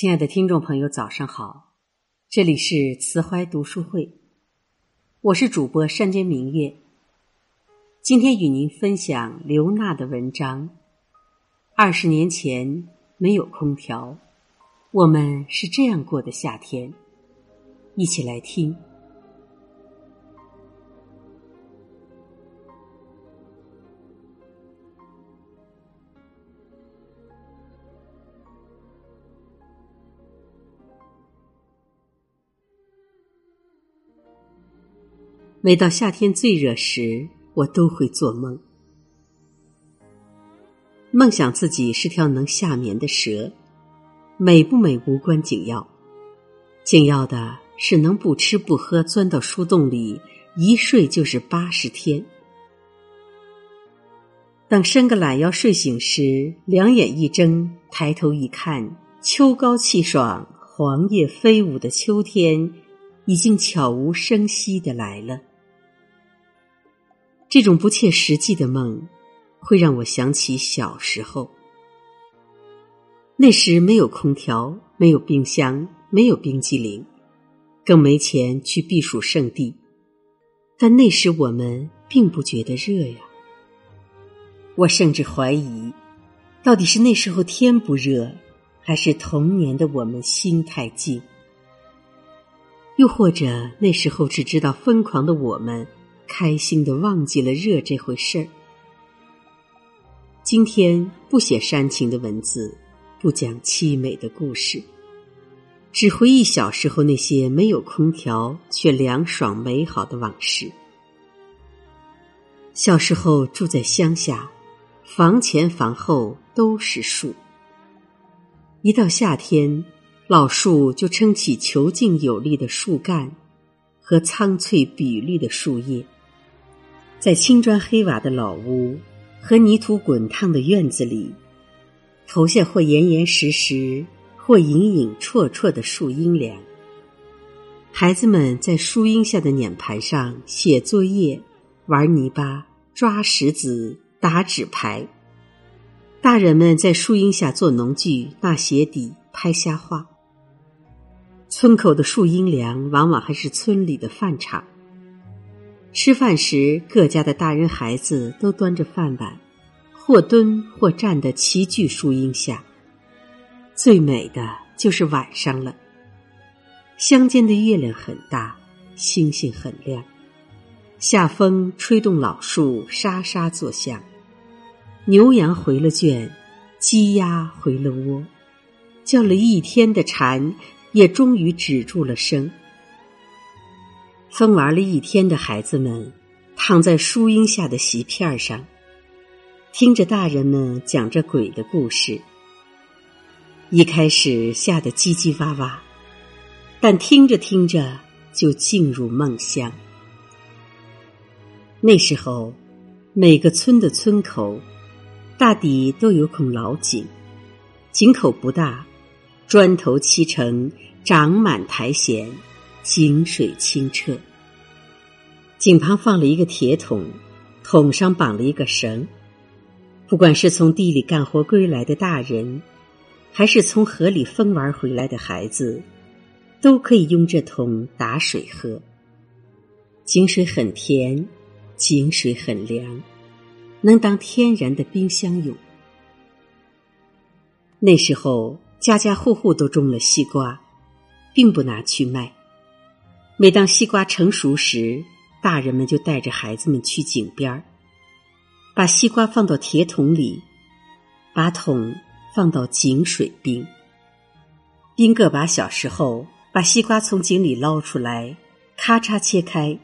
亲爱的听众朋友，早上好！这里是慈怀读书会，我是主播山间明月。今天与您分享刘娜的文章。二十年前没有空调，我们是这样过的夏天。一起来听。每到夏天最热时，我都会做梦，梦想自己是条能夏眠的蛇，美不美无关紧要，紧要的是能不吃不喝钻到树洞里，一睡就是八十天。等伸个懒腰睡醒时，两眼一睁，抬头一看，秋高气爽、黄叶飞舞的秋天，已经悄无声息的来了。这种不切实际的梦，会让我想起小时候。那时没有空调，没有冰箱，没有冰激凌，更没钱去避暑胜地。但那时我们并不觉得热呀。我甚至怀疑，到底是那时候天不热，还是童年的我们心太静？又或者那时候只知道疯狂的我们？开心的忘记了热这回事儿。今天不写煽情的文字，不讲凄美的故事，只回忆小时候那些没有空调却凉爽美好的往事。小时候住在乡下，房前房后都是树。一到夏天，老树就撑起遒劲有力的树干和苍翠碧绿的树叶。在青砖黑瓦的老屋和泥土滚烫的院子里，投下或严严实实、或隐隐绰绰的树荫凉。孩子们在树荫下的碾盘上写作业、玩泥巴、抓石子、打纸牌；大人们在树荫下做农具、纳鞋底、拍瞎话。村口的树荫凉，往往还是村里的饭场。吃饭时，各家的大人孩子都端着饭碗，或蹲或站的齐聚树荫下。最美的就是晚上了，乡间的月亮很大，星星很亮，夏风吹动老树沙沙作响，牛羊回了圈，鸡鸭回了窝，叫了一天的蝉也终于止住了声。疯玩了一天的孩子们，躺在树荫下的席片上，听着大人们讲着鬼的故事。一开始吓得叽叽哇哇，但听着听着就进入梦乡。那时候，每个村的村口，大抵都有孔老井，井口不大，砖头砌成，长满苔藓。井水清澈，井旁放了一个铁桶，桶上绑了一个绳。不管是从地里干活归来的大人，还是从河里疯玩回来的孩子，都可以用这桶打水喝。井水很甜，井水很凉，能当天然的冰箱用。那时候，家家户户都种了西瓜，并不拿去卖。每当西瓜成熟时，大人们就带着孩子们去井边儿，把西瓜放到铁桶里，把桶放到井水冰。冰个把小时后把西瓜从井里捞出来，咔嚓切开，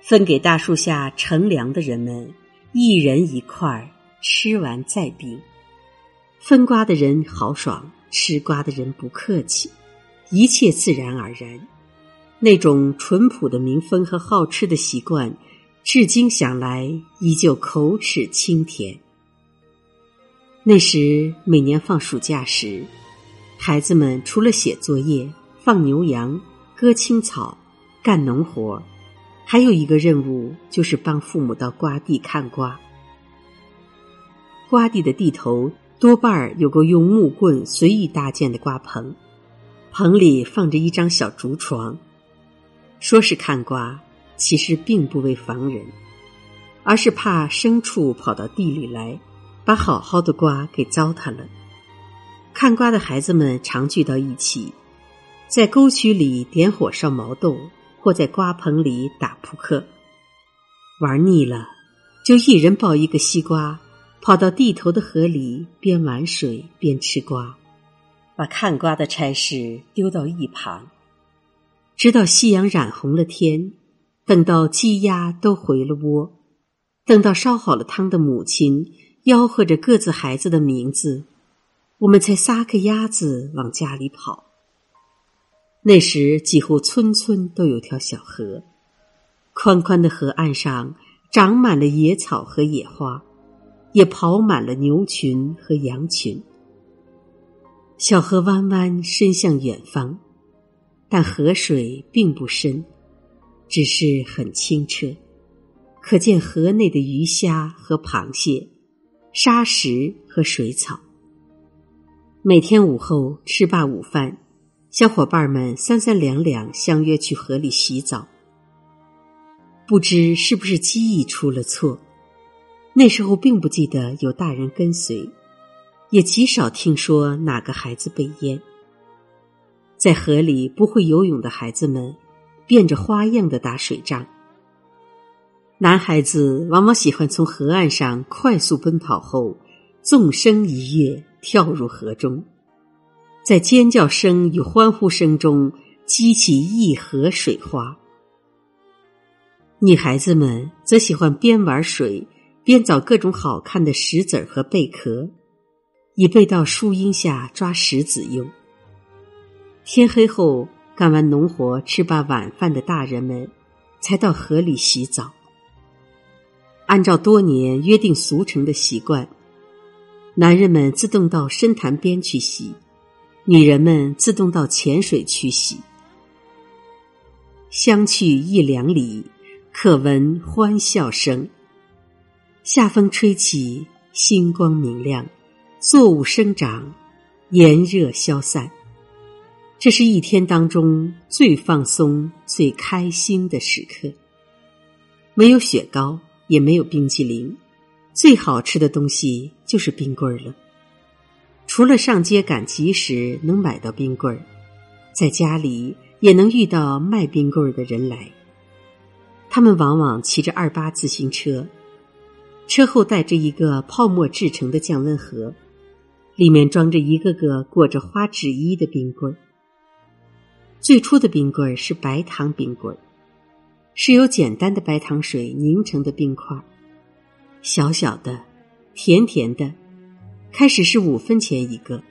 分给大树下乘凉的人们，一人一块儿，吃完再冰。分瓜的人豪爽，吃瓜的人不客气，一切自然而然。那种淳朴的民风和好吃的习惯，至今想来依旧口齿清甜。那时每年放暑假时，孩子们除了写作业、放牛羊、割青草、干农活，还有一个任务，就是帮父母到瓜地看瓜。瓜地的地头多半儿有个用木棍随意搭建的瓜棚，棚里放着一张小竹床。说是看瓜，其实并不为防人，而是怕牲畜跑到地里来，把好好的瓜给糟蹋了。看瓜的孩子们常聚到一起，在沟渠里点火烧毛豆，或在瓜棚里打扑克。玩腻了，就一人抱一个西瓜。跑到地头的河里，边玩水边吃瓜，把看瓜的差事丢到一旁，直到夕阳染红了天，等到鸡鸭都回了窝，等到烧好了汤的母亲吆喝着各自孩子的名字，我们才撒开鸭子往家里跑。那时几乎村村都有条小河，宽宽的河岸上长满了野草和野花。也跑满了牛群和羊群。小河弯弯伸向远方，但河水并不深，只是很清澈，可见河内的鱼虾和螃蟹、沙石和水草。每天午后吃罢午饭，小伙伴们三三两两相约去河里洗澡。不知是不是记忆出了错。那时候并不记得有大人跟随，也极少听说哪个孩子被淹。在河里不会游泳的孩子们，变着花样的打水仗。男孩子往往喜欢从河岸上快速奔跑后，纵身一跃跳入河中，在尖叫声与欢呼声中激起一河水花。女孩子们则喜欢边玩水。边找各种好看的石子儿和贝壳，以备到树荫下抓石子用。天黑后，干完农活、吃罢晚饭的大人们，才到河里洗澡。按照多年约定俗成的习惯，男人们自动到深潭边去洗，女人们自动到浅水区洗。相去一两里，可闻欢笑声。夏风吹起，星光明亮，作物生长，炎热消散。这是一天当中最放松、最开心的时刻。没有雪糕，也没有冰淇淋，最好吃的东西就是冰棍儿了。除了上街赶集时能买到冰棍儿，在家里也能遇到卖冰棍儿的人来。他们往往骑着二八自行车。车后带着一个泡沫制成的降温盒，里面装着一个个裹着花纸衣的冰棍儿。最初的冰棍儿是白糖冰棍儿，是由简单的白糖水凝成的冰块，小小的，甜甜的。开始是五分钱一个，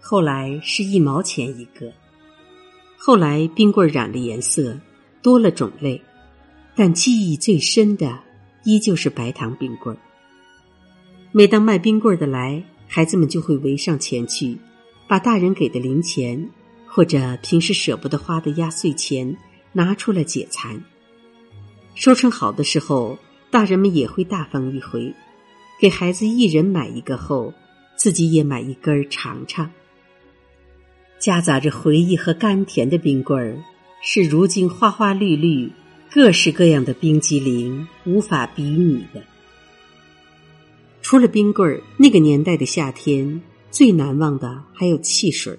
后来是一毛钱一个。后来冰棍儿染了颜色，多了种类，但记忆最深的。依旧是白糖冰棍儿。每当卖冰棍儿的来，孩子们就会围上前去，把大人给的零钱或者平时舍不得花的压岁钱拿出来解馋。收成好的时候，大人们也会大方一回，给孩子一人买一个后，自己也买一根尝尝。夹杂着回忆和甘甜的冰棍儿，是如今花花绿绿。各式各样的冰激凌无法比拟的。除了冰棍儿，那个年代的夏天最难忘的还有汽水。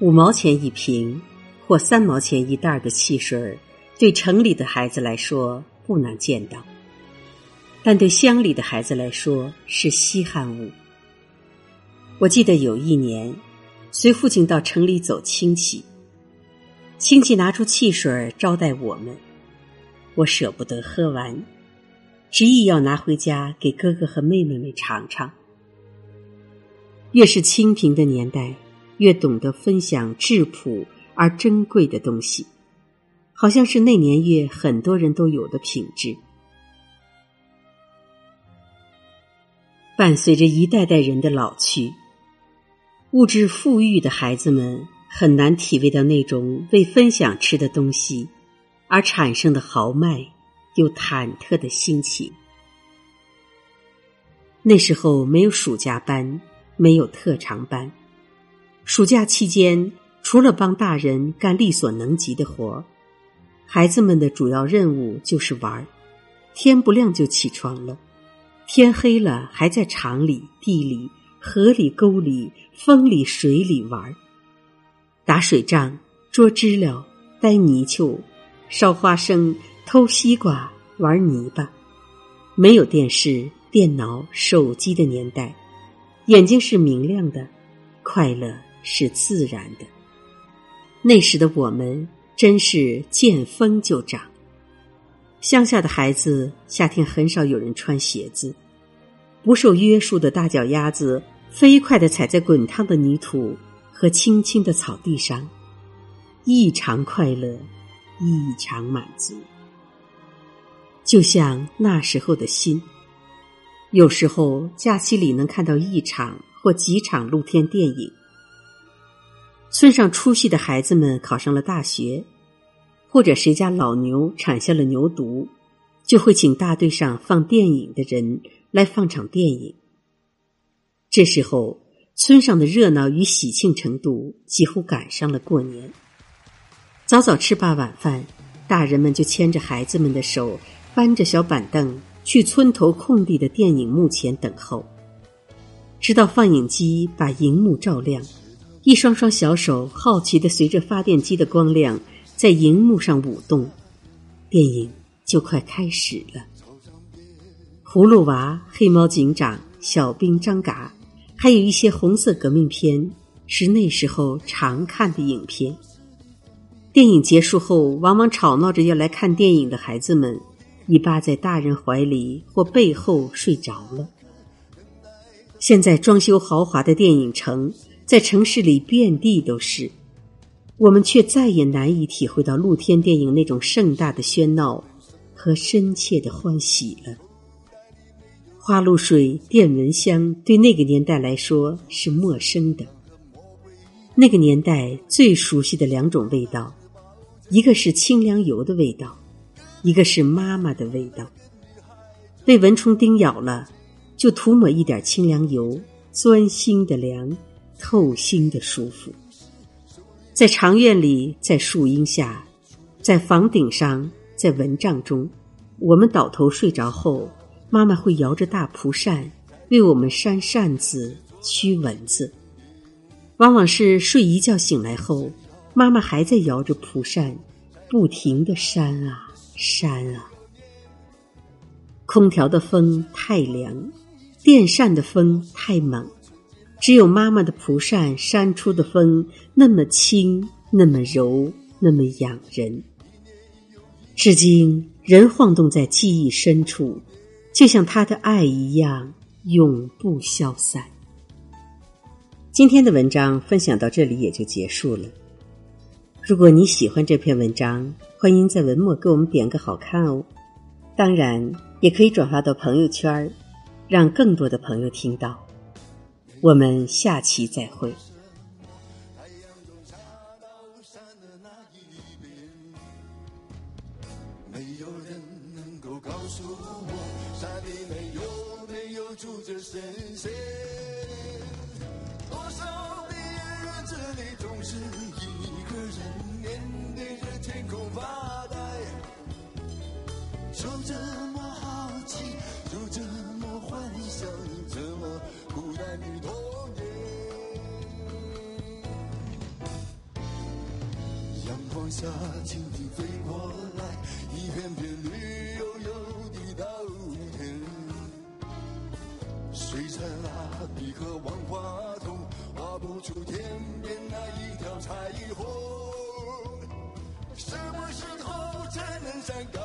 五毛钱一瓶或三毛钱一袋的汽水，对城里的孩子来说不难见到，但对乡里的孩子来说是稀罕物。我记得有一年，随父亲到城里走亲戚。亲戚拿出汽水招待我们，我舍不得喝完，执意要拿回家给哥哥和妹妹们尝尝。越是清贫的年代，越懂得分享质朴而珍贵的东西，好像是那年月很多人都有的品质。伴随着一代代人的老去，物质富裕的孩子们。很难体味到那种为分享吃的东西而产生的豪迈又忐忑的心情。那时候没有暑假班，没有特长班。暑假期间，除了帮大人干力所能及的活儿，孩子们的主要任务就是玩儿。天不亮就起床了，天黑了还在厂里、地里、河里、沟里、风里、水里玩儿，打水仗、捉知了、逮泥鳅、烧花生、偷西瓜、玩泥巴。没有电视。电脑、手机的年代，眼睛是明亮的，快乐是自然的。那时的我们真是见风就长。乡下的孩子夏天很少有人穿鞋子，不受约束的大脚丫子飞快的踩在滚烫的泥土和青青的草地上，异常快乐，异常满足，就像那时候的心。有时候假期里能看到一场或几场露天电影。村上出息的孩子们考上了大学，或者谁家老牛产下了牛犊，就会请大队上放电影的人来放场电影。这时候村上的热闹与喜庆程度几乎赶上了过年。早早吃罢晚饭，大人们就牵着孩子们的手，搬着小板凳。去村头空地的电影幕前等候，直到放映机把荧幕照亮，一双双小手好奇的随着发电机的光亮在荧幕上舞动，电影就快开始了。葫芦娃、黑猫警长、小兵张嘎，还有一些红色革命片，是那时候常看的影片。电影结束后，往往吵闹着要来看电影的孩子们。已扒在大人怀里或背后睡着了。现在装修豪华的电影城在城市里遍地都是，我们却再也难以体会到露天电影那种盛大的喧闹和深切的欢喜了。花露水、电蚊香对那个年代来说是陌生的。那个年代最熟悉的两种味道，一个是清凉油的味道。一个是妈妈的味道，被蚊虫叮咬了，就涂抹一点清凉油，钻心的凉，透心的舒服。在长院里，在树荫下，在房顶上，在蚊帐中，我们倒头睡着后，妈妈会摇着大蒲扇为我们扇扇子驱蚊子。往往是睡一觉醒来后，妈妈还在摇着蒲扇，不停的扇啊。扇啊，空调的风太凉，电扇的风太猛，只有妈妈的蒲扇扇出的风那么轻，那么柔，那么养人。至今人晃动在记忆深处，就像他的爱一样，永不消散。今天的文章分享到这里也就结束了。如果你喜欢这篇文章，欢迎在文末给我们点个好看哦。当然，也可以转发到朋友圈，让更多的朋友听到。我们下期再会。太阳总下到山的那一边没有人能够告诉我，山里面有没有住着神仙？多少的日子里，总是一个人面对着。天空发呆，就这么好奇，就这么幻想，这么爱你多年。阳光下，蜻蜓飞过来，一片片绿油油的稻田。水彩蜡笔和万花筒，画不出天边那一条彩虹。什么时候才能像高